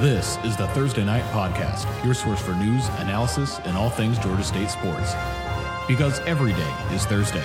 This is the Thursday Night Podcast, your source for news, analysis, and all things Georgia State sports. Because every day is Thursday.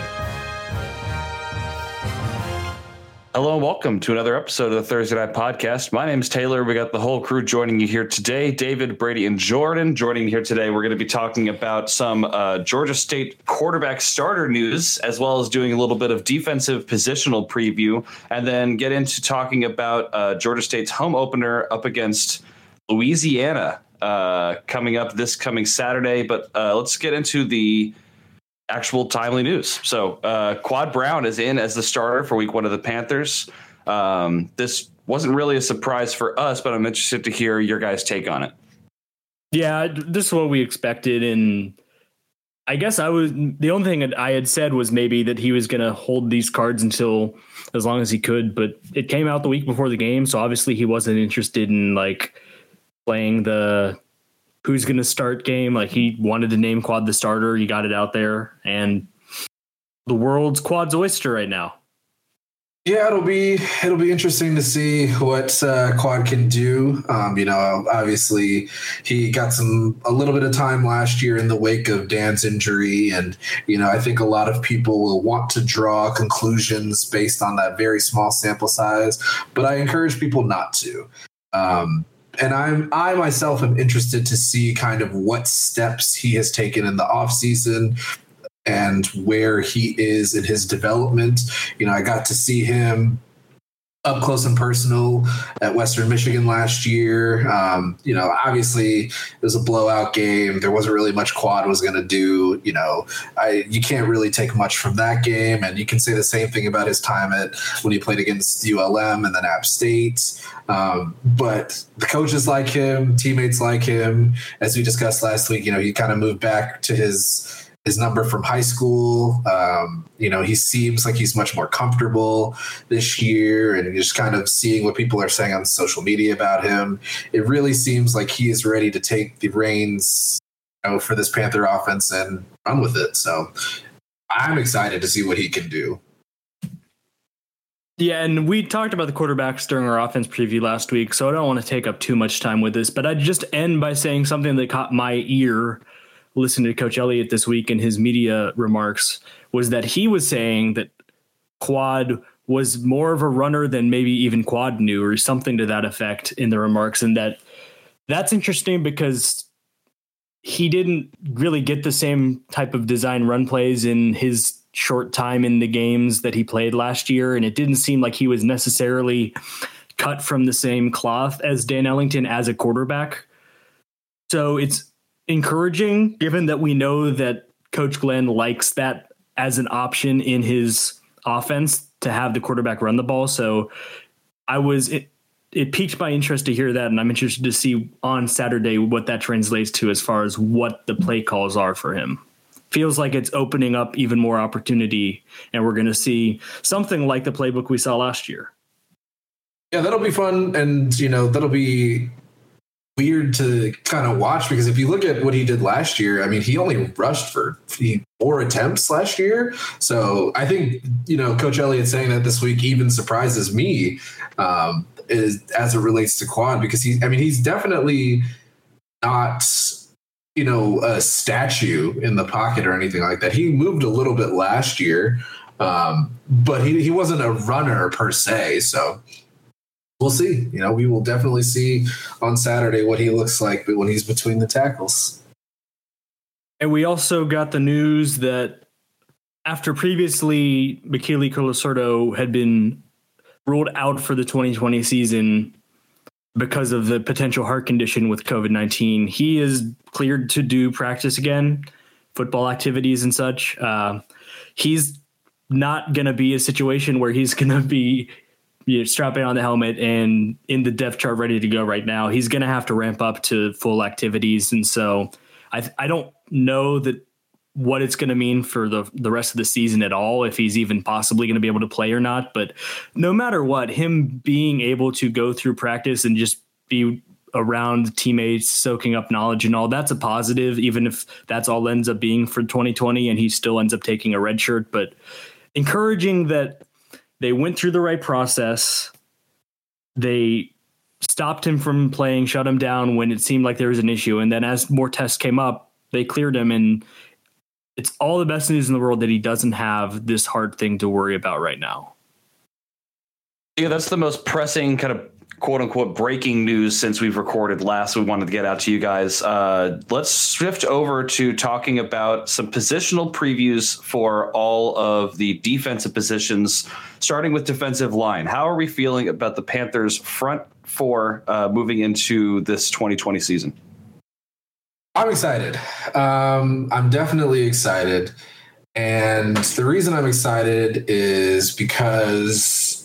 Hello and welcome to another episode of the Thursday Night Podcast. My name is Taylor. We got the whole crew joining you here today. David, Brady, and Jordan joining here today. We're going to be talking about some uh, Georgia State quarterback starter news, as well as doing a little bit of defensive positional preview, and then get into talking about uh, Georgia State's home opener up against Louisiana uh, coming up this coming Saturday. But uh, let's get into the actual timely news. So uh, Quad Brown is in as the starter for Week One of the Panthers. Um, this wasn't really a surprise for us, but I'm interested to hear your guys' take on it. Yeah, this is what we expected, and I guess I was the only thing I had said was maybe that he was going to hold these cards until as long as he could, but it came out the week before the game, so obviously he wasn't interested in like playing the who's going to start game. Like he wanted to name Quad the starter. He got it out there, and the world's Quad's oyster right now. Yeah, it'll be it'll be interesting to see what uh, Quad can do. Um, you know, obviously he got some a little bit of time last year in the wake of Dan's injury, and you know I think a lot of people will want to draw conclusions based on that very small sample size. But I encourage people not to. Um, and I'm I myself am interested to see kind of what steps he has taken in the off season and where he is in his development. You know, I got to see him up close and personal at Western Michigan last year. Um, you know, obviously it was a blowout game. There wasn't really much Quad was going to do. You know, I you can't really take much from that game, and you can say the same thing about his time at when he played against ULM and then App State. Um, but the coaches like him, teammates like him. As we discussed last week, you know, he kind of moved back to his his number from high school. Um, you know, he seems like he's much more comfortable this year, and just kind of seeing what people are saying on social media about him. It really seems like he is ready to take the reins you know, for this Panther offense and run with it. So I'm excited to see what he can do. Yeah, and we talked about the quarterbacks during our offense preview last week, so I don't want to take up too much time with this, but I'd just end by saying something that caught my ear listening to Coach Elliott this week in his media remarks was that he was saying that Quad was more of a runner than maybe even Quad knew, or something to that effect in the remarks, and that that's interesting because he didn't really get the same type of design run plays in his short time in the games that he played last year, and it didn't seem like he was necessarily cut from the same cloth as Dan Ellington as a quarterback. So it's encouraging given that we know that Coach Glenn likes that as an option in his offense to have the quarterback run the ball. So I was it, it piqued my interest to hear that, and I'm interested to see on Saturday what that translates to as far as what the play calls are for him. Feels like it's opening up even more opportunity, and we're going to see something like the playbook we saw last year. Yeah, that'll be fun, and you know that'll be weird to kind of watch because if you look at what he did last year, I mean, he only rushed for four attempts last year. So I think, you know, Coach Elliott saying that this week even surprises me um, is, as it relates to Quad because he, I mean, he's definitely not, you know, a statue in the pocket or anything like that. He moved a little bit last year, um, but he, he wasn't a runner per se. So we'll see. You know, we will definitely see on Saturday what he looks like when he's between the tackles. And we also got the news that after previously Michele Colasurdo had been ruled out for the 2020 season because of the potential heart condition with COVID 19, he is cleared to do practice again, football activities and such. Uh, he's not going to be a situation where he's going to be you know, strapping on the helmet and in the depth chart ready to go right now. He's going to have to ramp up to full activities, and so I I don't know that what it's going to mean for the the rest of the season at all if he's even possibly going to be able to play or not but no matter what him being able to go through practice and just be around teammates soaking up knowledge and all that's a positive even if that's all ends up being for 2020 and he still ends up taking a red shirt but encouraging that they went through the right process. They stopped him from playing, shut him down when it seemed like there was an issue. And then as more tests came up, they cleared him. And it's all the best news in the world that he doesn't have this hard thing to worry about right now. Yeah, that's the most pressing kind of quote unquote breaking news since we've recorded last. We wanted to get out to you guys. Uh, let's shift over to talking about some positional previews for all of the defensive positions, starting with defensive line. How are we feeling about the Panthers' front four uh, moving into this 2020 season? I'm excited. Um, I'm definitely excited. And the reason I'm excited is because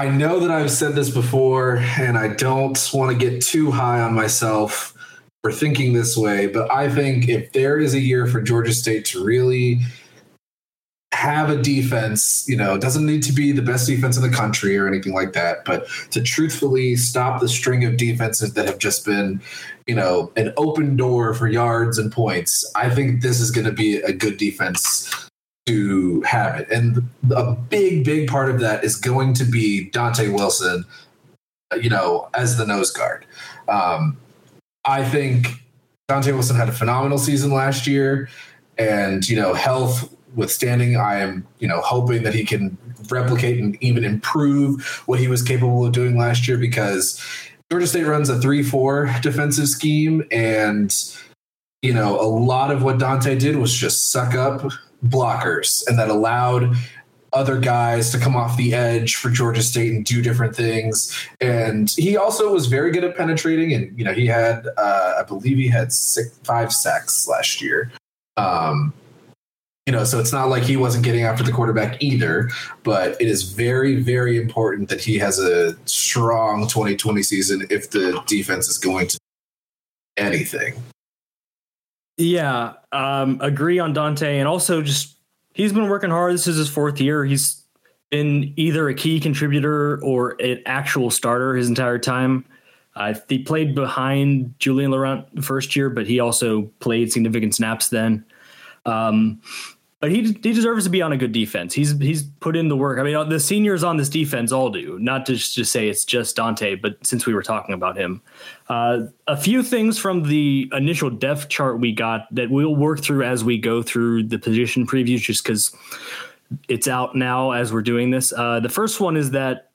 I know that I've said this before, and I don't want to get too high on myself for thinking this way, but I think if there is a year for Georgia State to really have a defense, you know, doesn't need to be the best defense in the country or anything like that, but to truthfully stop the string of defenses that have just been, you know, an open door for yards and points, I think this is going to be a good defense to have it. And a big, big part of that is going to be Dante Wilson, you know, as the nose guard. Um, I think Dante Wilson had a phenomenal season last year, and you know, health withstanding, I am you know hoping that he can replicate and even improve what he was capable of doing last year because Georgia State runs a three-four defensive scheme, and you know, a lot of what Dante did was just suck up blockers, and that allowed other guys to come off the edge for Georgia State and do different things. And he also was very good at penetrating. And you know, he had, uh, I believe, he had six, five sacks last year. Um, you know, so it's not like he wasn't getting after the quarterback either. But it is very, very important that he has a strong 2020 season if the defense is going to anything. Yeah, um, agree on Dante, and also just he's been working hard. This is his fourth year. He's been either a key contributor or an actual starter his entire time. Uh, he played behind Julien Laurent the first year, but he also played significant snaps then. Um, but he he deserves to be on a good defense. He's he's put in the work. I mean, the seniors on this defense all do. Not to just say it's just Dante, but since we were talking about him, uh, a few things from the initial depth chart we got that we'll work through as we go through the position previews, just because it's out now as we're doing this. Uh, the first one is that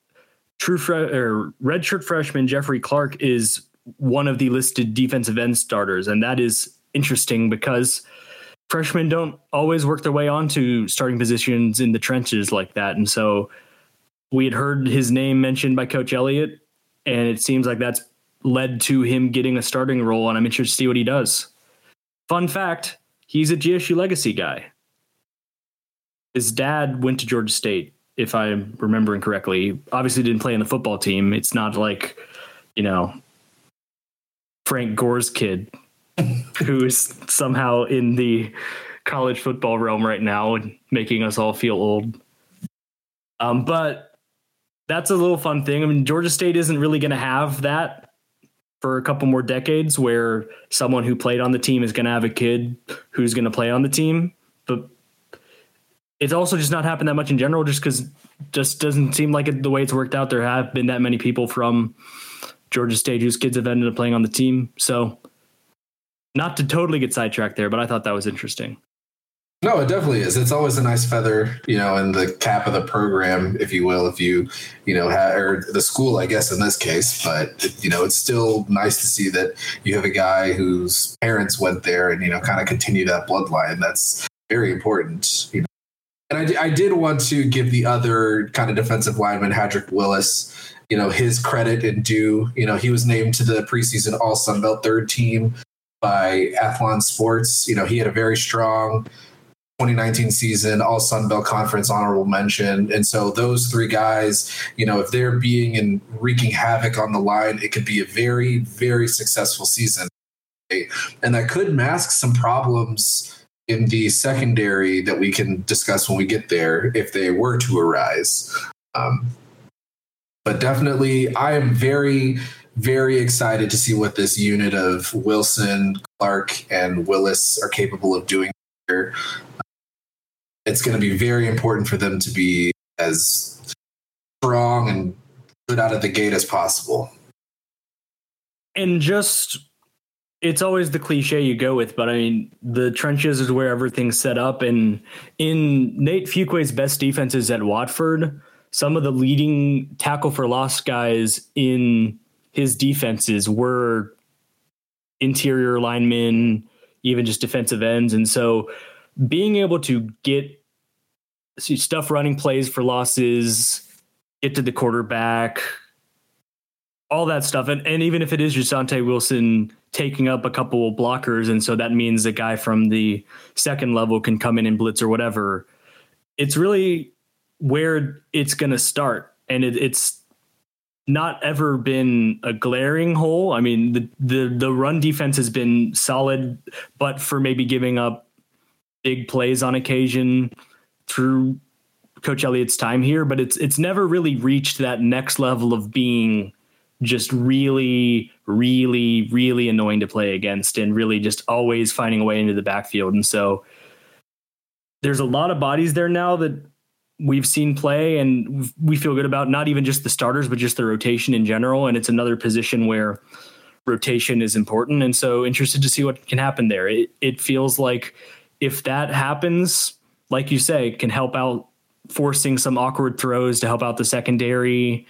true fre- or redshirt freshman Jeffrey Clark is one of the listed defensive end starters, and that is interesting because freshmen don't always work their way onto starting positions in the trenches like that. And so we had heard his name mentioned by Coach Elliott, and it seems like that's led to him getting a starting role. And I'm interested to see what he does. Fun fact he's a GSU legacy guy. His dad went to Georgia State, if I'm remembering correctly. Obviously, didn't play in the football team. It's not like, you know, Frank Gore's kid who is somehow in the college football realm right now and making us all feel old. Um, but that's a little fun thing. I mean, Georgia State isn't really going to have that for a couple more decades where someone who played on the team is going to have a kid who's going to play on the team. But it's also just not happened that much in general, just because just doesn't seem like it, the way it's worked out. There have been that many people from Georgia State whose kids have ended up playing on the team. So not to totally get sidetracked there, but I thought that was interesting. No, it definitely is. It's always a nice feather, you know, in the cap of the program, if you will, if you, you know, ha- or the school, I guess, in this case. But, you know, it's still nice to see that you have a guy whose parents went there and, you know, kind of continue that bloodline. That's very important, you know. And I, I did want to give the other kind of defensive lineman, Hardrick Willis, you know, his credit and due. You know, he was named to the preseason All Sun Belt third team by Athlon Sports. You know, he had a very strong 2019 season, All Sun Belt Conference honorable mention. And so those three guys, you know, if they're being and wreaking havoc on the line, it could be a very, very successful season. And that could mask some problems in the secondary that we can discuss when we get there if they were to arise. Um, but definitely, I am very very excited to see what this unit of Wilson, Clark, and Willis are capable of doing here. It's going to be very important for them to be as strong and good out of the gate as possible. and just it's always the cliche you go with, but I mean, the trenches is where everything's set up. And in Nate Fuqua's best defenses at Wofford, some of the leading tackle for loss guys in his defenses were interior linemen, even just defensive ends. And so being able to get stuff running plays for losses, get to the quarterback, all that stuff. And, and even if it is just Dante Wilson taking up a couple of blockers, and so that means a guy from the second level can come in and blitz or whatever, it's really where it's going to start. And it, it's not ever been a glaring hole. I mean, the, the the run defense has been solid, but for maybe giving up big plays on occasion through Coach Elliott's time here, but it's it's never really reached that next level of being just really, really, really annoying to play against and really just always finding a way into the backfield. And so there's a lot of bodies there now that we've seen play and we feel good about not even just the starters, but just the rotation in general. And it's another position where rotation is important. And so interested to see what can happen there. It, it feels like if that happens, like you say, can help out forcing some awkward throws to help out the secondary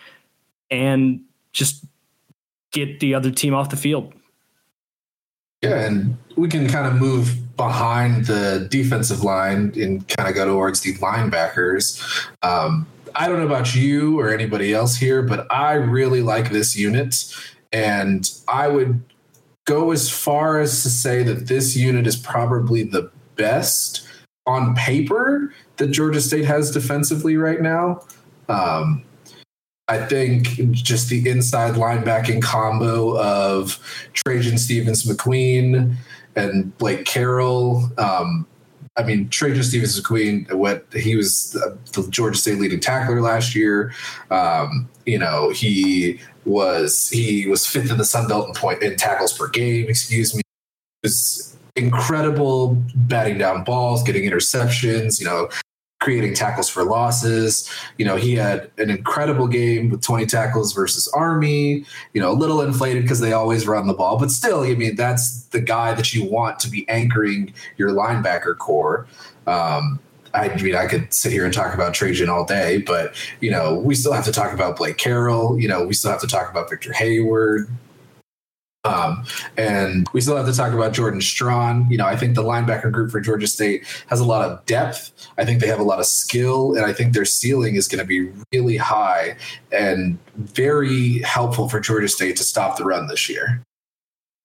and just get the other team off the field. Yeah, and we can kind of move behind the defensive line and kind of go towards the linebackers. Um, I don't know about you or anybody else here, but I really like this unit. And I would go as far as to say that this unit is probably the best on paper that Georgia State has defensively right now. Um, I think just the inside linebacking combo of Trajan Stephens-McQueen and Blake Carroll. Um, I mean, Trajan Stephens-McQueen, what he was the Georgia State leading tackler last year. Um, you know, he was he was fifth in the Sun Belt in point in tackles per game. Excuse me. It was incredible batting down balls, getting interceptions. You know, creating tackles for losses. You know, he had an incredible game with 20 tackles versus Army, you know, a little inflated because they always run the ball, but still, I mean, that's the guy that you want to be anchoring your linebacker core. Um, I mean, I could sit here and talk about Trajan all day, but you know, we still have to talk about Blake Carroll. You know, we still have to talk about Victor Heyward. Um, and we still have to talk about Jordan Strachan. You know, I think the linebacker group for Georgia State has a lot of depth. I think they have a lot of skill, and I think their ceiling is going to be really high and very helpful for Georgia State to stop the run this year.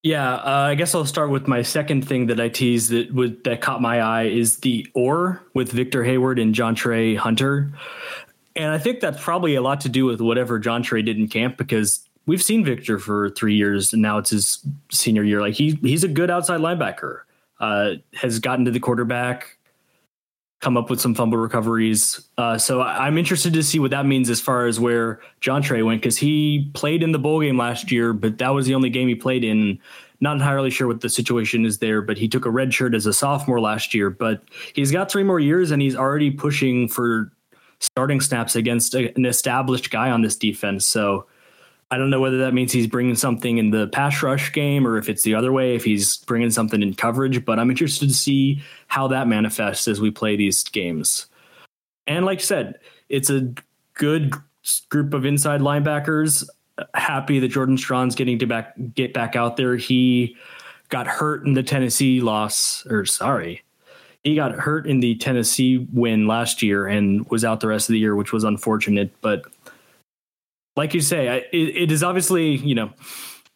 Yeah, uh, I guess I'll start with my second thing that I teased that would, that caught my eye is the or with Victor Heyward and Jontrey Hunter. And I think that's probably a lot to do with whatever Jontrey did in camp because we've seen Victor for three years, and now it's his senior year. Like he he's a good outside linebacker. Uh, has gotten to the quarterback, come up with some fumble recoveries. Uh, so I'm interested to see what that means as far as where Jontrey went because he played in the bowl game last year, but that was the only game he played in. Not entirely sure what the situation is there, but he took a red shirt as a sophomore last year. But he's got three more years, and he's already pushing for starting snaps against an established guy on this defense. So I don't know whether that means he's bringing something in the pass rush game or if it's the other way, if he's bringing something in coverage, but I'm interested to see how that manifests as we play these games. And like I said, it's a good group of inside linebackers. Happy that Jordan Strachan's getting to back get back out there. He got hurt in the Tennessee loss, or sorry, he got hurt in the Tennessee win last year and was out the rest of the year, which was unfortunate. But like you say, it, it is obviously you know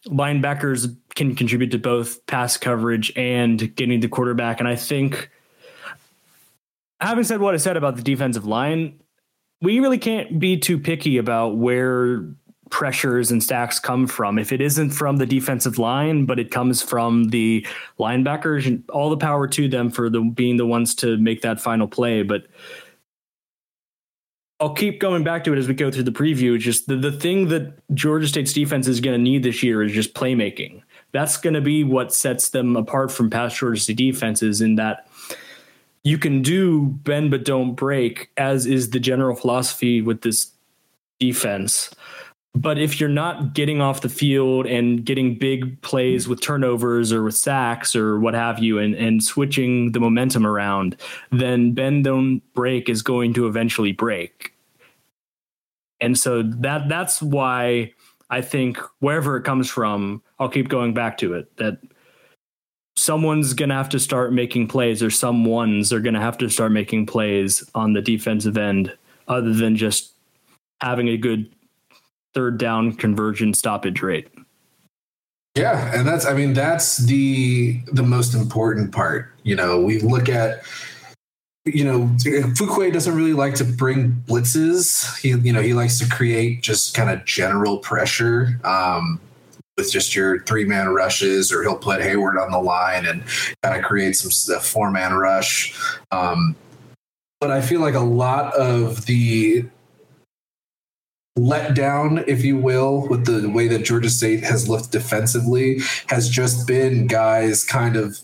linebackers can contribute to both pass coverage and getting the quarterback, and I think having said what I said about the defensive line, we really can't be too picky about where pressures and stacks come from. If it isn't from the defensive line, but it comes from the linebackers, and all the power to them for the being the ones to make that final play. But I'll keep going back to it as we go through the preview. Just the, the thing that Georgia State's defense is going to need this year is just playmaking. That's going to be what sets them apart from past Georgia State defenses in that you can do bend but don't break, as is the general philosophy with this defense. But if you're not getting off the field and getting big plays with turnovers or with sacks or what have you, and, and switching the momentum around, then bend don't break is going to eventually break. And so that that's why I think wherever it comes from, I'll keep going back to it that someone's going to have to start making plays or someone's are going to have to start making plays on the defensive end other than just having a good third down conversion stoppage rate. Yeah, and that's I mean that's the the most important part. You know, we look at you know, Fuqua doesn't really like to bring blitzes. He, you know, he likes to create just kind of general pressure um, with just your three man rushes, or he'll put Heyward on the line and kind of create some four man rush. Um, but I feel like a lot of the let down, if you will, with the way that Georgia State has looked defensively, has just been guys kind of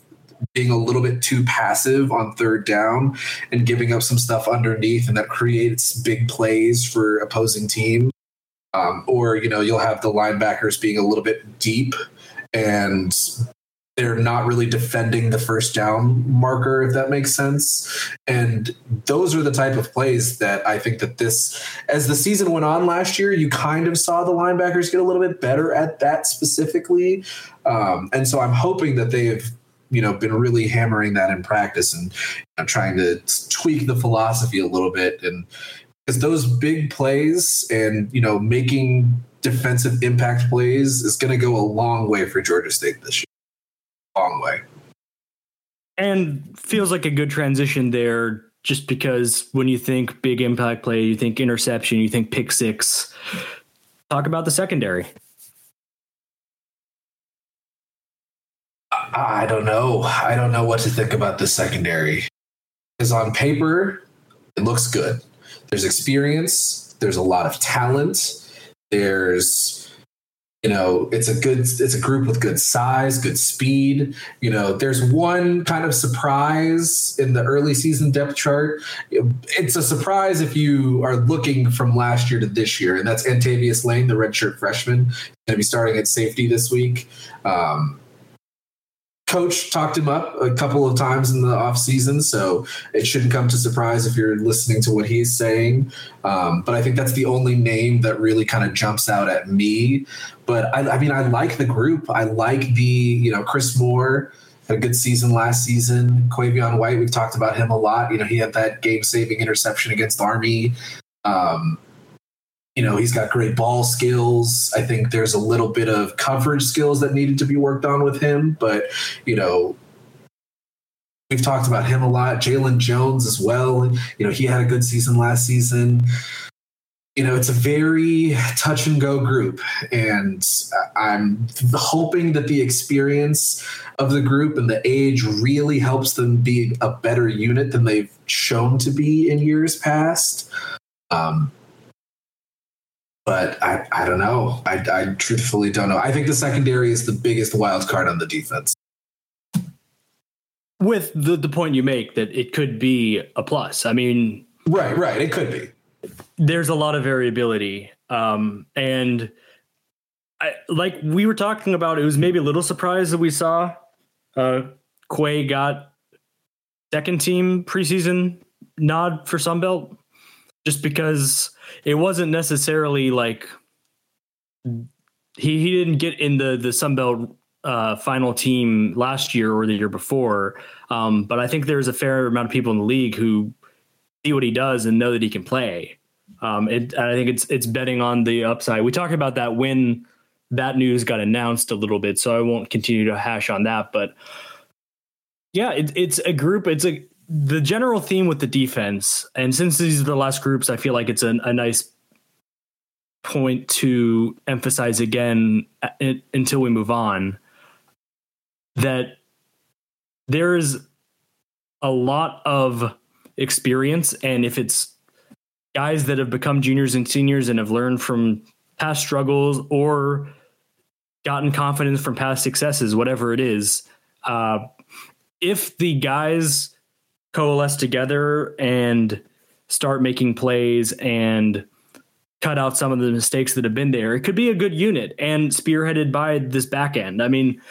being a little bit too passive on third down and giving up some stuff underneath, and that creates big plays for opposing teams. Um, or you know, you'll have the linebackers being a little bit deep and they're not really defending the first down marker if that makes sense. And those are the type of plays that i think that this as the season went on last year you kind of saw the linebackers get a little bit better at that specifically. Um, and so i'm hoping that they've you know been really hammering that in practice and you know, trying to tweak the philosophy a little bit. And because those big plays and you know making defensive impact plays is going to go a long way for Georgia State this year. Long way. And feels like a good transition there just because when you think big impact play, you think interception, you think pick six. Talk about the secondary. I don't know. I don't know what to think about the secondary. Because on paper, it looks good. There's experience, there's a lot of talent, there's you know it's a good it's a group with good size good speed. You know there's one kind of surprise in the early season depth chart. It's a surprise if you are looking from last year to this year and that's antavius lane the redshirt freshman going to be starting at safety this week. Um, coach talked him up a couple of times in the off season, so it shouldn't come to surprise if you're listening to what he's saying. Um, but I think that's the only name that really kind of jumps out at me. But I, I mean, I like the group. I like the you know Chris Moore had a good season last season. Quavion White, we've talked about him a lot. You know, he had that game saving interception against Army. Um, you know, he's got great ball skills. I think there's a little bit of coverage skills that needed to be worked on with him, but you know, we've talked about him a lot. Jalen Jones as well. You know, he had a good season last season. You know, it's a very touch and go group, and I'm hoping that the experience of the group and the age really helps them be a better unit than they've shown to be in years past. Um, but I, I don't know. I, I truthfully don't know. I think the secondary is the biggest wild card on the defense. With the, the point you make that it could be a plus. I mean, right, right. It could be. There's a lot of variability. Um, and I, like we were talking about, it was maybe a little surprise that we saw uh, Quay got second team preseason nod for Sunbelt just because it wasn't necessarily like he he didn't get in the the Sunbelt uh, final team last year or the year before. Um, but I think there's a fair amount of people in the league who see what he does and know that he can play. Um, it, I think it's it's betting on the upside. We talked about that when that news got announced a little bit, so I won't continue to hash on that. But yeah, it, it's a group. It's a the general theme with the defense, and since these are the last groups, I feel like it's a, nice point to emphasize again uh, until we move on that there is a lot of experience and if it's guys that have become juniors and seniors and have learned from past struggles or gotten confidence from past successes whatever it is uh, if the guys coalesce together and start making plays and cut out some of the mistakes that have been there. It could be a good unit and spearheaded by this back end. I mean,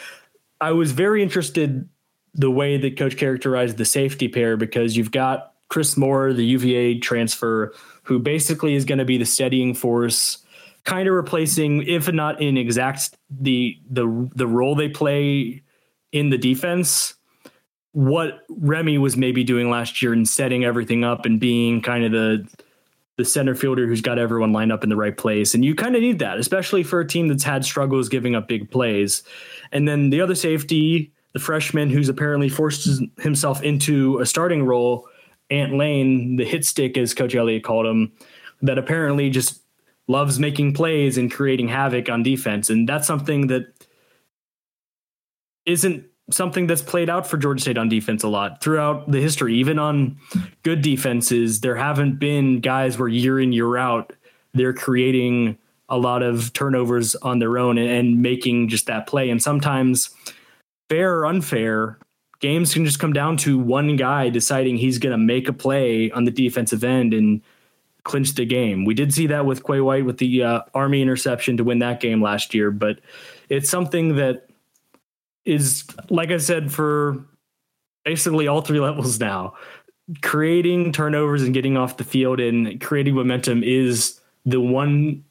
I was very interested the way that coach characterized the safety pair because you've got Chris Moore, the UVA transfer, who basically is going to be the steadying force, kind of replacing, if not in exact the the the role they play in the defense, what Remy was maybe doing last year and setting everything up and being kind of the the center fielder who's got everyone lined up in the right place. And you kind of need that, especially for a team that's had struggles giving up big plays. And then the other safety, the freshman who's apparently forced himself into a starting role, Ant Lane, the hit stick, as Coach Elliott called him, that apparently just loves making plays and creating havoc on defense. And that's something that isn't something that's played out for Georgia State on defense a lot throughout the history. Even on good defenses, there haven't been guys where year in, year out, they're creating a lot of turnovers on their own and, and making just that play. And sometimes, fair or unfair, games can just come down to one guy deciding he's going to make a play on the defensive end and clinch the game. We did see that with Quay White with the uh, Army interception to win that game last year, but it's something that is like I said for basically all three levels now. Creating turnovers and getting off the field and creating momentum is the one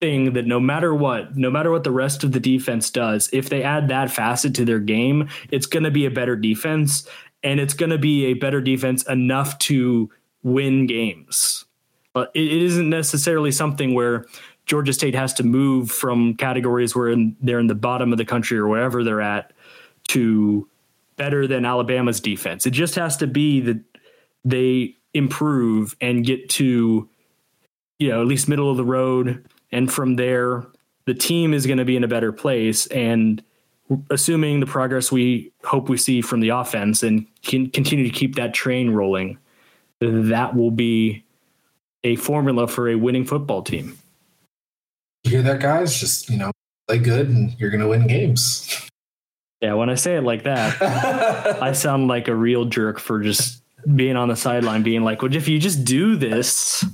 thing that no matter what, no matter what the rest of the defense does, if they add that facet to their game, it's going to be a better defense and it's going to be a better defense enough to win games. But it isn't necessarily something where Georgia State has to move from categories where in, they're in the bottom of the country or wherever they're at to better than Alabama's defense. It just has to be that they improve and get to you know at least middle of the road. And from there the team is going to be in a better place. And assuming the progress we hope we see from the offense and can continue to keep that train rolling that will be a formula for a winning football team you hear that, guys? Just you know, play good, and you're gonna win games. Yeah, when I say it like that, I sound like a real jerk for just being on the sideline, being like, "Well, if you just do this,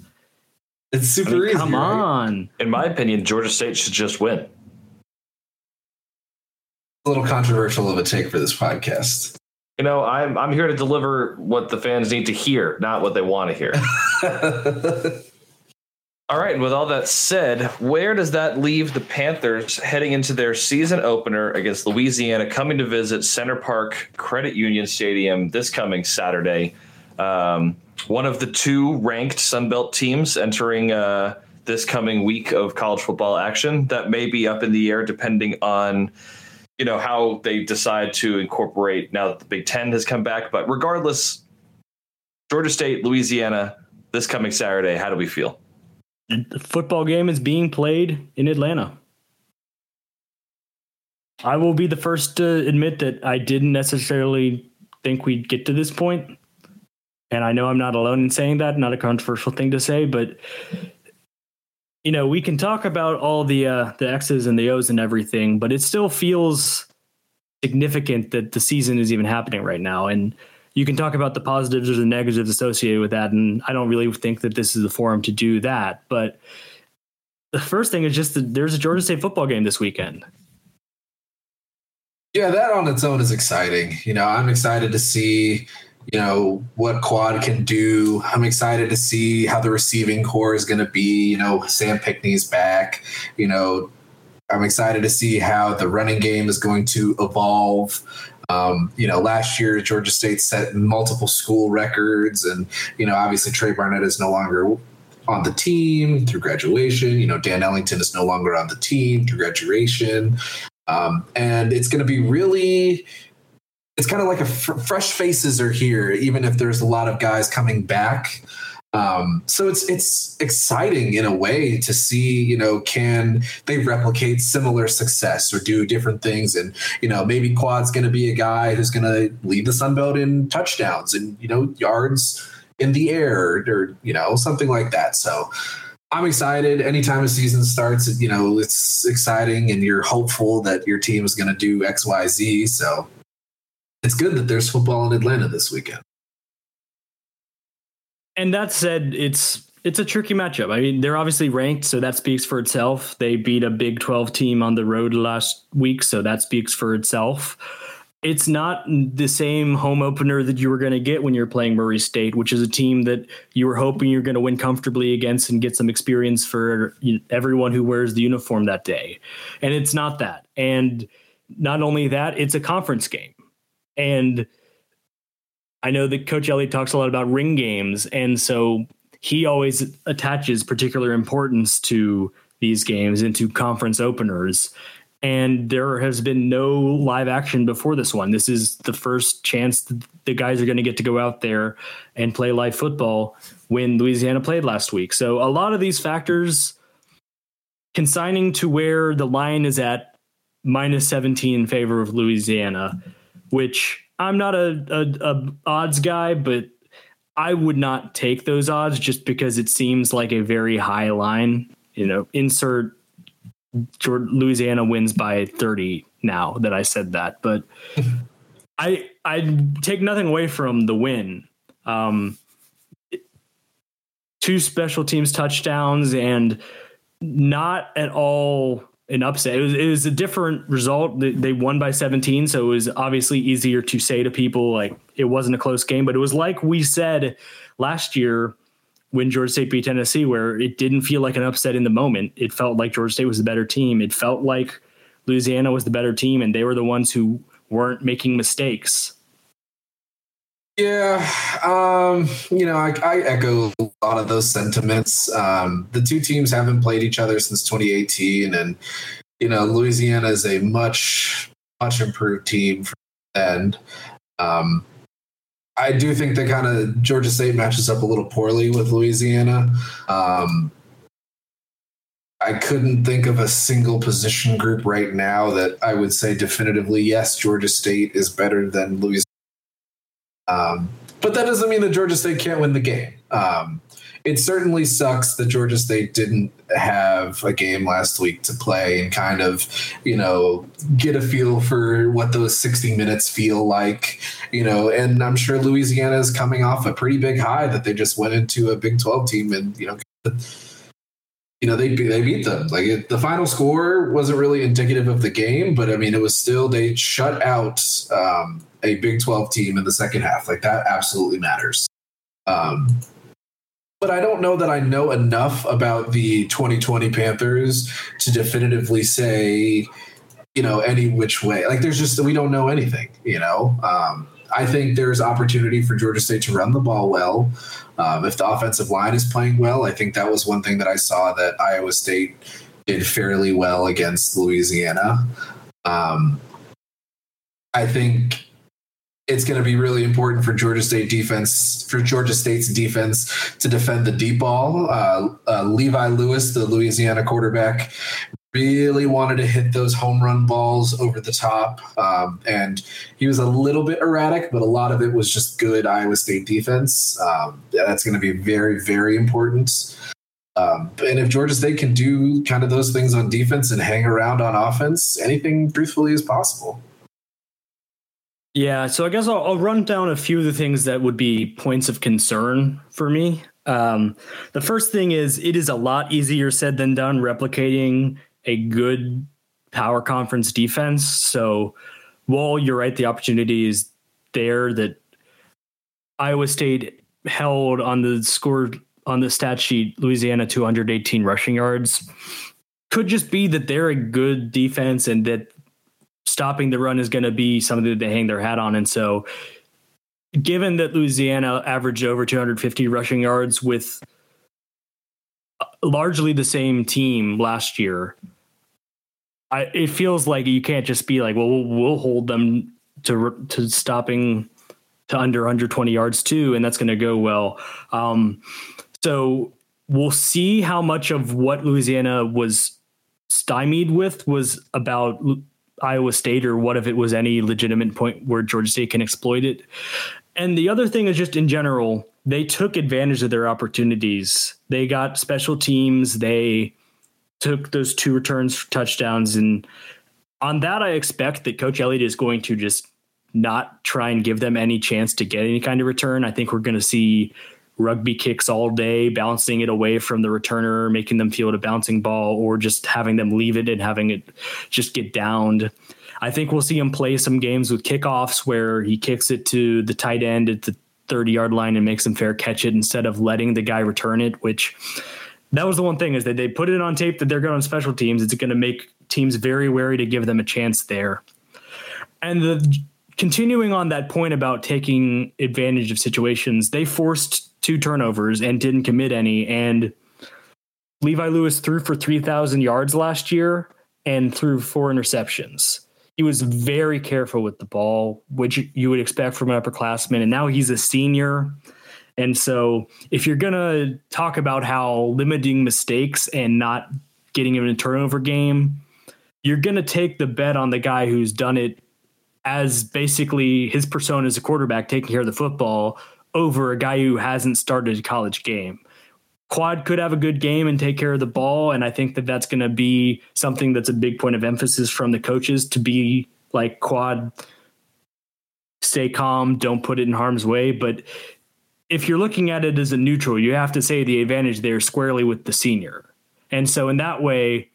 it's super I mean, easy." Come right? on. In my opinion, Georgia State should just win. A little controversial of a take for this podcast. You know, I'm I'm here to deliver what the fans need to hear, not what they want to hear. All right, and with all that said, where does that leave the Panthers heading into their season opener against Louisiana, coming to visit Center Parc Credit Union Stadium this coming Saturday? Um, one of the two ranked Sunbelt teams entering uh, this coming week of college football action that may be up in the air depending on you know how they decide to incorporate now that the Big Ten has come back. But regardless, Georgia State, Louisiana, this coming Saturday, how do we feel? The football game is being played in Atlanta. I will be the first to admit that I didn't necessarily think we'd get to this point. And I know I'm not alone in saying that, not a controversial thing to say, but you know, we can talk about all the uh, the X's and the O's and everything, but it still feels significant that the season is even happening right now. And you can talk about the positives or the negatives associated with that. And I don't really think that this is the forum to do that. But the first thing is just that there's a Georgia State football game this weekend. Yeah, that on its own is exciting. You know, I'm excited to see, you know, what quad can do. I'm excited to see how the receiving core is going to be. You know, Sam Pinckney's back. You know, I'm excited to see how the running game is going to evolve. Um, you know, last year Georgia State set multiple school records, and you know, obviously Tra Barnett is no longer on the team through graduation. You know, Dan Ellington is no longer on the team through graduation, um, and it's going to be really. It's kind of like a f- fresh faces are here, even if there's a lot of guys coming back. Um, so it's it's exciting in a way to see, you know, can they replicate similar success or do different things? And you know, maybe Quad's going to be a guy who's going to lead the Sun Belt in touchdowns and you know yards in the air or you know something like that. So I'm excited. Anytime a season starts, you know, it's exciting and you're hopeful that your team is going to do X, Y, Z. So it's good that there's football in Atlanta this weekend and that said, it's it's a tricky matchup. I mean, they're obviously ranked, so that speaks for itself. They beat a Big 12 team on the road last week, so that speaks for itself. It's not the same home opener that you were going to get when you're playing Murray State, which is a team that you were hoping you're going to win comfortably against and get some experience for everyone who wears the uniform that day. And it's not that. And not only that, it's a conference game. And I know that Coach Elliott talks a lot about ring games. And so he always attaches particular importance to these games and to conference openers. And there has been no live action before this one. This is the first chance the guys are going to get to go out there and play live football when Louisiana played last week. So a lot of these factors consigning to where the line is at minus 17 in favor of Louisiana, which I'm not a, a, a odds guy, but I would not take those odds just because it seems like a very high line. You know, insert Louisiana wins by 30 now that I said that, but I I take nothing away from the win. Um, two special teams touchdowns and not at all an upset. It was, it was a different result. They won by 17, so it was obviously easier to say to people like it wasn't a close game. But it was like we said last year when Georgia State beat Tennessee, where it didn't feel like an upset in the moment. It felt like Georgia State was the better team. It felt like Louisiana was the better team, and they were the ones who weren't making mistakes. Yeah, um, you know, I, I, echo a lot of those sentiments. Um, the two teams haven't played each other since 2018, and you know, Louisiana is a much much improved team end. Um, I do think that kind of Georgia State matches up a little poorly with Louisiana. Um, I couldn't think of a single position group right now that I would say definitively yes, Georgia State is better than Louisiana um, but that doesn't mean that Georgia State can't win the game. Um, it certainly sucks that Georgia State didn't have a game last week to play and kind of, you know, get a feel for what those 60 minutes feel like, you know, and I'm sure Louisiana is coming off a pretty big high that they just went into a Big 12 team and, you know, you know they they beat them. Like it, the final score wasn't really indicative of the game, but I mean it was still they shut out um, a Big 12 team in the second half. Like that absolutely matters. Um, but I don't know that I know enough about the 2020 Panthers to definitively say, you know, any which way. Like there's just we don't know anything. You know, um, I think there's opportunity for Georgia State to run the ball well. Um, if the offensive line is playing well, I think that was one thing that I saw that Iowa State did fairly well against Louisiana. Um, I think it's going to be really important for Georgia State defense, for Georgia State's defense to defend the deep ball. Uh, uh, Levi Lewis, the Louisiana quarterback, really wanted to hit those home run balls over the top. Um, and he was a little bit erratic, but a lot of it was just good Iowa State defense. Um, that's going to be very, very important. Um, and if Georgia State can do kind of those things on defense and hang around on offense, anything truthfully is possible. Yeah, so I guess I'll, I'll, run down a few of the things that would be points of concern for me. Um, the first thing is it is a lot easier said than done replicating a good power conference defense. So, while you're right, the opportunity is there that Iowa State held on the score on the stat sheet Louisiana 218 rushing yards. Could just be that they're a good defense and that stopping the run is going to be something that they hang their hat on. And so, given that Louisiana averaged over 250 rushing yards with uh, largely the same team last year, I, it feels like you can't just be like, well, we'll hold them to to stopping to under 120 yards too, and that's going to go well. Um, so we'll see how much of what Louisiana was stymied with was about Iowa State or what if it was any legitimate point where Georgia State can exploit it. And the other thing is just in general, they took advantage of their opportunities. They got special teams. They took those two returns for touchdowns. And on that, I expect that Coach Elliott is going to just not try and give them any chance to get any kind of return. I think we're going to see rugby kicks all day, bouncing it away from the returner, making them feel it a bouncing ball, or just having them leave it and having it just get downed. I think we'll see him play some games with kickoffs where he kicks it to the tight end at the 30 yard line and makes them fair catch it instead of letting the guy return it, which that was the one thing is that they put it on tape that they're good on special teams. It's going to make teams very wary to give them a chance there. And the continuing on that point about taking advantage of situations, they forced two turnovers and didn't commit any. And Levi Lewis threw for 3,000 yards last year and threw four interceptions. He was very careful with the ball, which you would expect from an upperclassman. And now he's a senior. And so, if you're going to talk about how limiting mistakes and not getting him in a turnover game, you're going to take the bet on the guy who's done it as basically his persona as a quarterback taking care of the football over a guy who hasn't started a college game. Quad could have a good game and take care of the ball. And I think that that's going to be something that's a big point of emphasis from the coaches to be like Quad, stay calm, don't put it in harm's way. But if you're looking at it as a neutral, you have to say the advantage there squarely with the senior. And so in that way,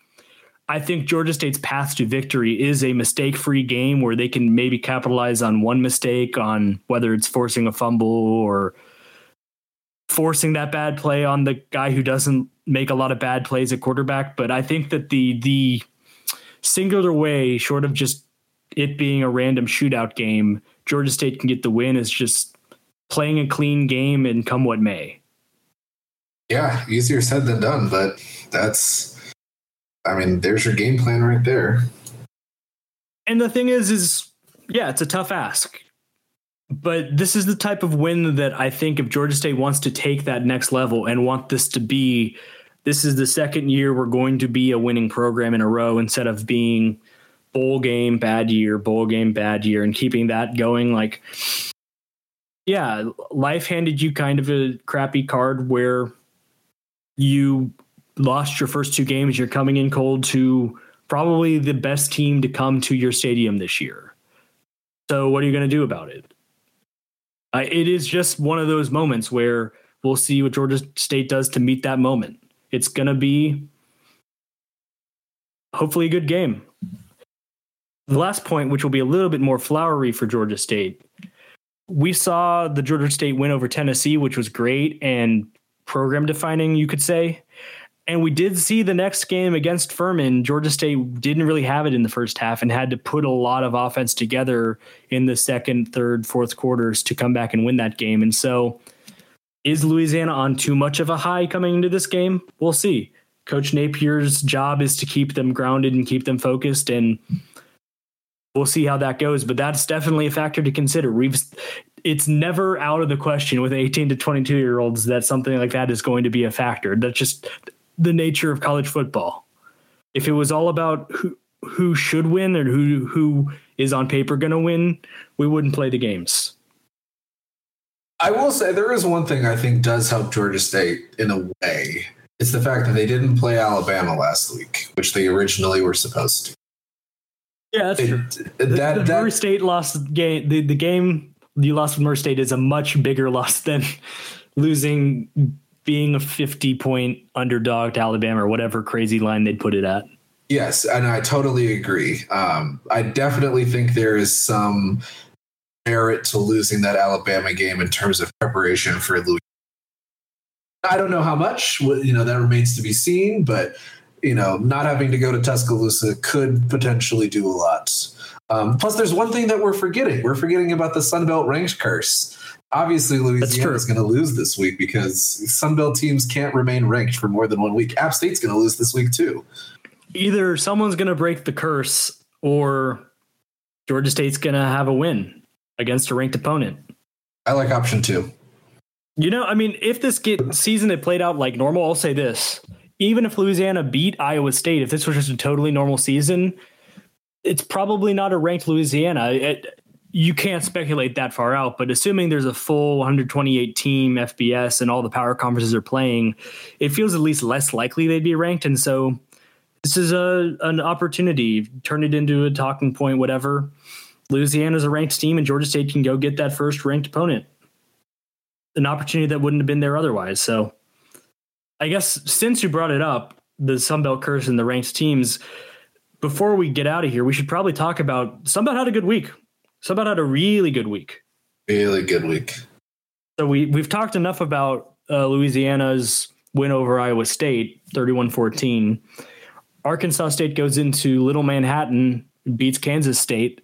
I think Georgia State's path to victory is a mistake free game where they can maybe capitalize on one mistake on whether it's forcing a fumble or forcing that bad play on the guy who doesn't make a lot of bad plays at quarterback. But I think that the the singular way, short of just it being a random shootout game, Georgia State can get the win is just playing a clean game and come what may. Yeah, easier said than done, but that's I mean, there's your game plan right there. And the thing is is yeah, it's a tough ask but this is the type of win that I think if Georgia State wants to take that next level and want this to be, this is the second year we're going to be a winning program in a row instead of being bowl game, bad year, bowl game, bad year, and keeping that going. Like, yeah, life handed you kind of a crappy card where you lost your first two games. You're coming in cold to probably the best team to come to your stadium this year. So, what are you going to do about it? Uh, it is just one of those moments where we'll see what Georgia State does to meet that moment. It's going to be hopefully a good game. The last point, which will be a little bit more flowery for Georgia State, we saw the Georgia State win over Tennessee, which was great and program defining, you could say. And we did see the next game against Furman. Georgia State didn't really have it in the first half and had to put a lot of offense together in the second, third, fourth quarters to come back and win that game. And so, is Louisiana on too much of a high coming into this game? We'll see. Coach Napier's job is to keep them grounded and keep them focused. And we'll see how that goes. But that's definitely a factor to consider. We've it's never out of the question with 18 to 22 year olds that something like that is going to be a factor. That's just the nature of college football. If it was all about who who should win or who who is on paper going to win, we wouldn't play the games. I will say there is one thing I think does help Georgia State in a way. It's the fact that they didn't play Alabama last week, which they originally were supposed to. Yeah, that's true. The, that, the that, Murray State lost game. The, the game you lost with Murray State is a much bigger loss than losing being a 50 point underdog to Alabama or whatever crazy line they'd put it at. Yes, and I totally agree. Um, I definitely think there is some merit to losing that Alabama game in terms of preparation for Louis. I don't know how much, you know, that remains to be seen, but you know, not having to go to Tuscaloosa could potentially do a lot. Um, plus, there's one thing that we're forgetting. We're forgetting about the Sunbelt ranks curse obviously Louisiana is going to lose this week because Sunbelt teams can't remain ranked for more than one week. App State's going to lose this week too. Either someone's going to break the curse or Georgia State's going to have a win against a ranked opponent. I like option two. You know, I mean, if this get season had played out like normal, I'll say this: even if Louisiana beat Iowa State, if this was just a totally normal season, it's probably not a ranked Louisiana. It, you can't speculate that far out, but assuming there's a full 128 team FBS and all the power conferences are playing, it feels at least less likely they'd be ranked. And so this is a an opportunity. Turn it into a talking point, whatever. Louisiana's a ranked team, and Georgia State can go get that first ranked opponent. an opportunity that wouldn't have been there otherwise. So I guess since you brought it up, the Sunbelt curse and the ranked teams, before we get out of here, we should probably talk about Sunbelt had a good week. Sunbelt had a really good week. Really good week. So we we've talked enough about uh, Louisiana's win over Iowa State, 31-14. Arkansas State goes into Little Manhattan, beats Kansas State.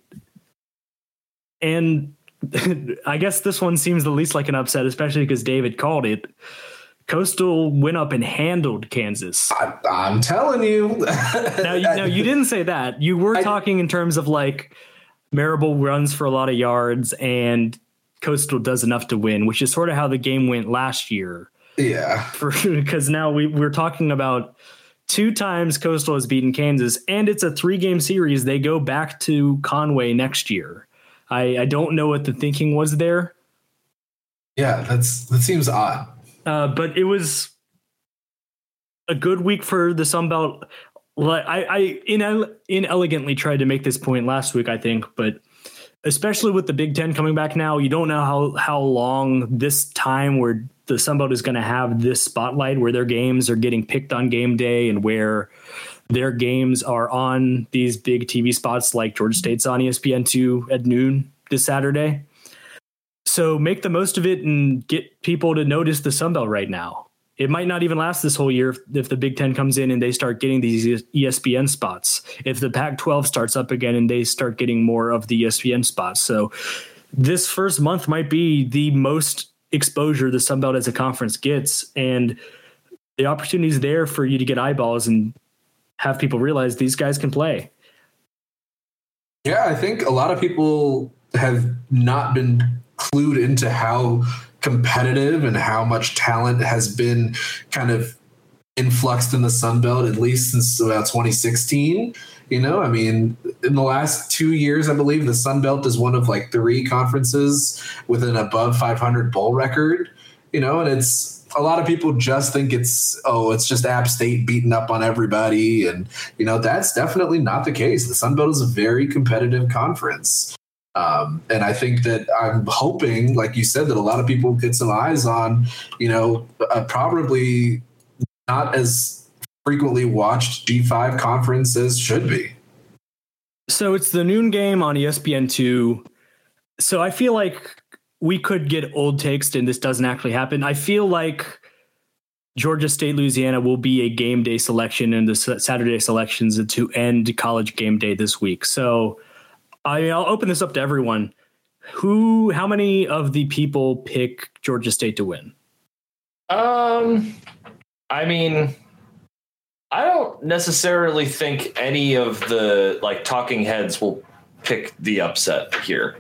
And I guess this one seems the least like an upset, especially because David called it. Coastal went up and handled Kansas. I, am telling you. now, you, now, you didn't say that. You were I, talking in terms of like Marable runs for a lot of yards and Coastal does enough to win, which is sort of how the game went last year. Yeah. Because now we, we're talking about two times Coastal has beaten Kansas, and it's a three game series. They go back to Conway next year. I, I don't know what the thinking was there. Yeah, that's that seems odd. Uh, but it was a good week for the Sun Belt. I, I inelegantly tried to make this point last week, I think, but especially with the Big Ten coming back now, you don't know how how long this time where the Sun Belt is going to have this spotlight, where their games are getting picked on game day, and where their games are on these big TV spots like Georgia State's on ESPN two at noon this Saturday. So make the most of it and get people to notice the Sun Belt right now. It might not even last this whole year if, if the Big Ten comes in and they start getting these ESPN spots. If the Pac 12 starts up again and they start getting more of the ESPN spots. So this first month might be the most exposure the Sun Belt as a conference gets. And the opportunity is there for you to get eyeballs and have people realize these guys can play. Yeah, I think a lot of people have not been clued into how competitive and how much talent has been kind of influxed in the Sun Belt at least since about 2016. You know, I mean, in the last two years, I believe the Sun Belt is one of like three conferences with an above 500 bowl record. You know, and it's a lot of people just think it's oh, it's just App State beating up on everybody, and you know that's definitely not the case. The Sun Belt is a very competitive conference. Um, and I think that I'm hoping, like you said, that a lot of people get some eyes on, you know, uh, probably not as frequently watched G5 conference as should be. So it's the noon game on ESPN2. So I feel like we could get old takes and this doesn't actually happen. I feel like Georgia State, Louisiana will be a game day selection in the Saturday selections to end college game day this week. So I mean, I'll open this up to everyone. Who, how many of the people pick Georgia State to win? Um, I mean, I don't necessarily think any of the like talking heads will pick the upset here,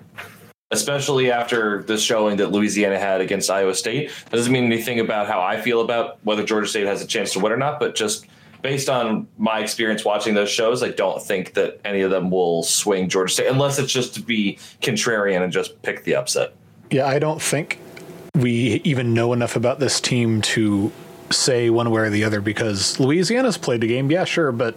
especially after the showing that Louisiana had against Iowa State. That doesn't mean anything about how I feel about whether Georgia State has a chance to win or not, but just based on my experience watching those shows, I don't think that any of them will swing Georgia State unless it's just to be contrarian and just pick the upset. Yeah, I don't think we even know enough about this team to say one way or the other because Louisiana's played the game, yeah, sure, but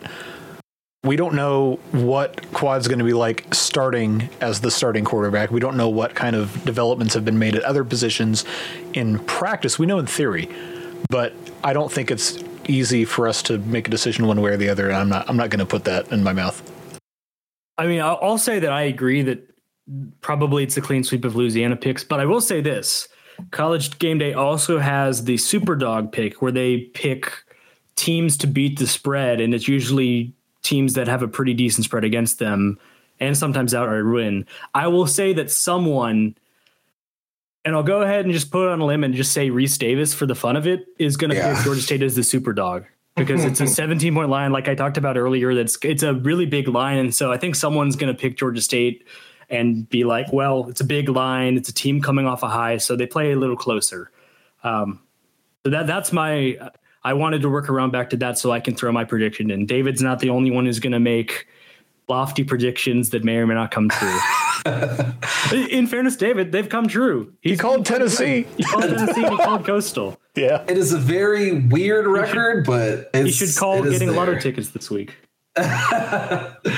we don't know what Quad's going to be like starting as the starting quarterback. We don't know what kind of developments have been made at other positions in practice. We know in theory, but I don't think it's easy for us to make a decision one way or the other. And I'm not I'm not going to put that in my mouth. I mean, I'll say that I agree that probably it's a clean sweep of Louisiana picks, but I will say this: College Game Day also has the Super Dog pick, where they pick teams to beat the spread, and it's usually teams that have a pretty decent spread against them, and sometimes outright win. I will say that someone and I'll go ahead and just put on a limb and just say Rece Davis for the fun of it is going to yeah. pick Georgia State as the super dog because it's a 17 point line, like I talked about earlier. That's it's a really big line, and so I think someone's going to pick Georgia State and be like, well, it's a big line, it's a team coming off a high, so they play a little closer. Um, so that that's my. I wanted to work around back to that so I can throw my prediction in. David's not the only one who's going to make lofty predictions that may or may not come true. In fairness, David, they've come true. He's he called Tennessee. He called Tennessee. he called Coastal. Yeah, it is a very weird record, should, but he should call getting there. lotto tickets this week. uh, yeah,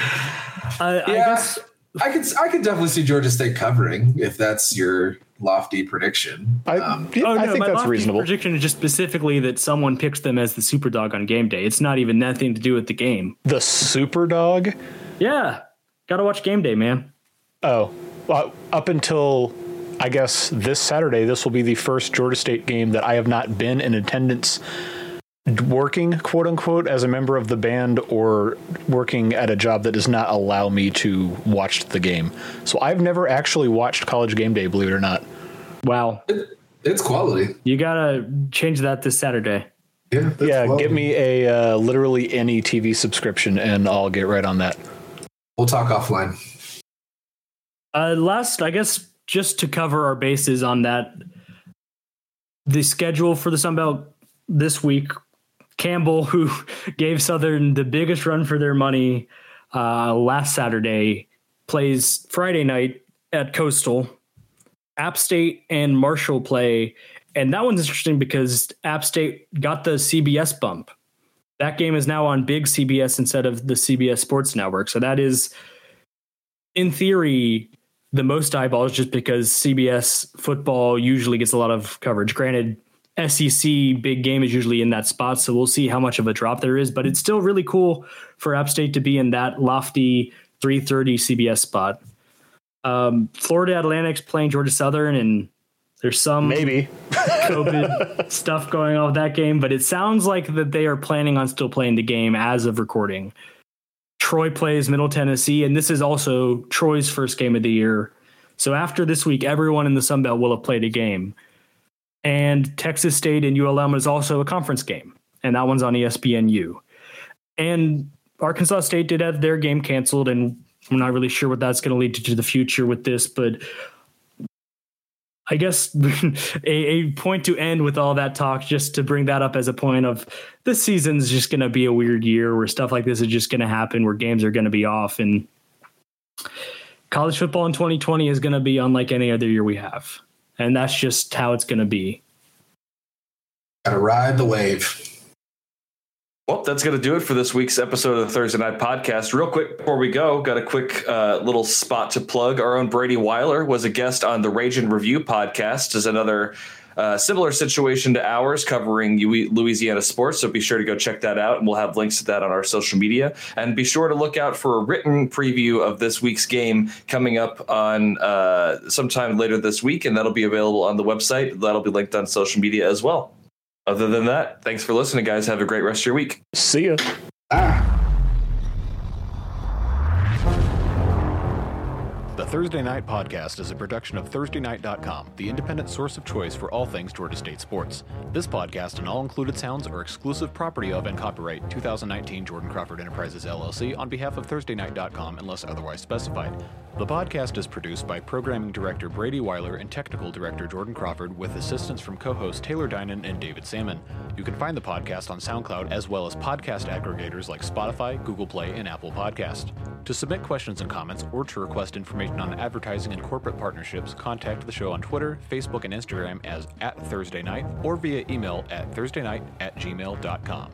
I guess I could I could definitely see Georgia State covering if that's your lofty prediction. I, Um, yeah, Oh I think my that's lofty reasonable. prediction is just specifically that someone picks them as the super dog on game day. It's not even nothing to do with the game. The super dog. Yeah, gotta watch game day, man. Oh, well, up until I guess this Saturday, this will be the first Georgia State game that I have not been in attendance working, quote unquote, as a member of the band or working at a job that does not allow me to watch the game. So I've never actually watched College Game Day, believe it or not. Wow, it's quality. you gotta change that this Saturday. Yeah, that's yeah, quality. get me a uh, literally any TV subscription and I'll get right on that. We'll talk offline. Uh, last, I guess, just to cover our bases on that, the schedule for the Sun Belt this week. Campbell, who gave Southern the biggest run for their money uh, last Saturday, plays Friday night at Coastal. App State and Marshall play, and that one's interesting because App State got the CBS bump. That game is now on big CBS instead of the CBS Sports Network. So that is, in theory, the most eyeballs just because CBS football usually gets a lot of coverage. Granted, SEC big game is usually in that spot, so we'll see how much of a drop there is. But it's still really cool for App State to be in that lofty 3:30 CBS spot. Um, Florida Atlantic's playing Georgia Southern, and there's some Maybe. COVID stuff going on with that game, but it sounds like that they are planning on still playing the game as of recording. Troy plays Middle Tennessee, and this is also Troy's first game of the year. So after this week, everyone in the Sun Belt will have played a game. And Texas State and ULM is also a conference game, and that one's on ESPNU. And Arkansas State did have their game canceled, and I'm not really sure what that's going to lead to, to the future with this, but I guess a, a point to end with all that talk, just to bring that up as a point of this season's just going to be a weird year where stuff like this is just going to happen, where games are going to be off, and college football in 2020 is going to be unlike any other year we have, and that's just how it's going to be. Gotta ride the wave. Well, that's going to do it for this week's episode of the Thursday Night Podcast. Real quick before we go, got a quick uh, little spot to plug. Our own Brady Weiler was a guest on the Rage and Review podcast, is another uh, similar situation to ours covering Louisiana sports. So be sure to go check that out, and we'll have links to that on our social media. And be sure to look out for a written preview of this week's game coming up on uh, sometime later this week, and that'll be available on the website. That'll be linked on social media as well. Other than that, thanks for listening, guys. Have a great rest of your week. See ya. Ah. Thursday Night Podcast is a production of ThursdayNight.com, the independent source of choice for all things Georgia State sports. This podcast and all included sounds are exclusive property of and copyright 2019 Jordan Crawford Enterprises LLC on behalf of ThursdayNight.com unless otherwise specified. The podcast is produced by Programming Director Brady Weiler and Technical Director Jordan Crawford with assistance from co hosts Taylor Dinan and David Salmon. You can find the podcast on SoundCloud as well as podcast aggregators like Spotify, Google Play, and Apple Podcast. To submit questions and comments or to request information on advertising and corporate partnerships, contact the show on Twitter, Facebook, and Instagram as at Thursday Night or via email at thursdaynight at gmail.com.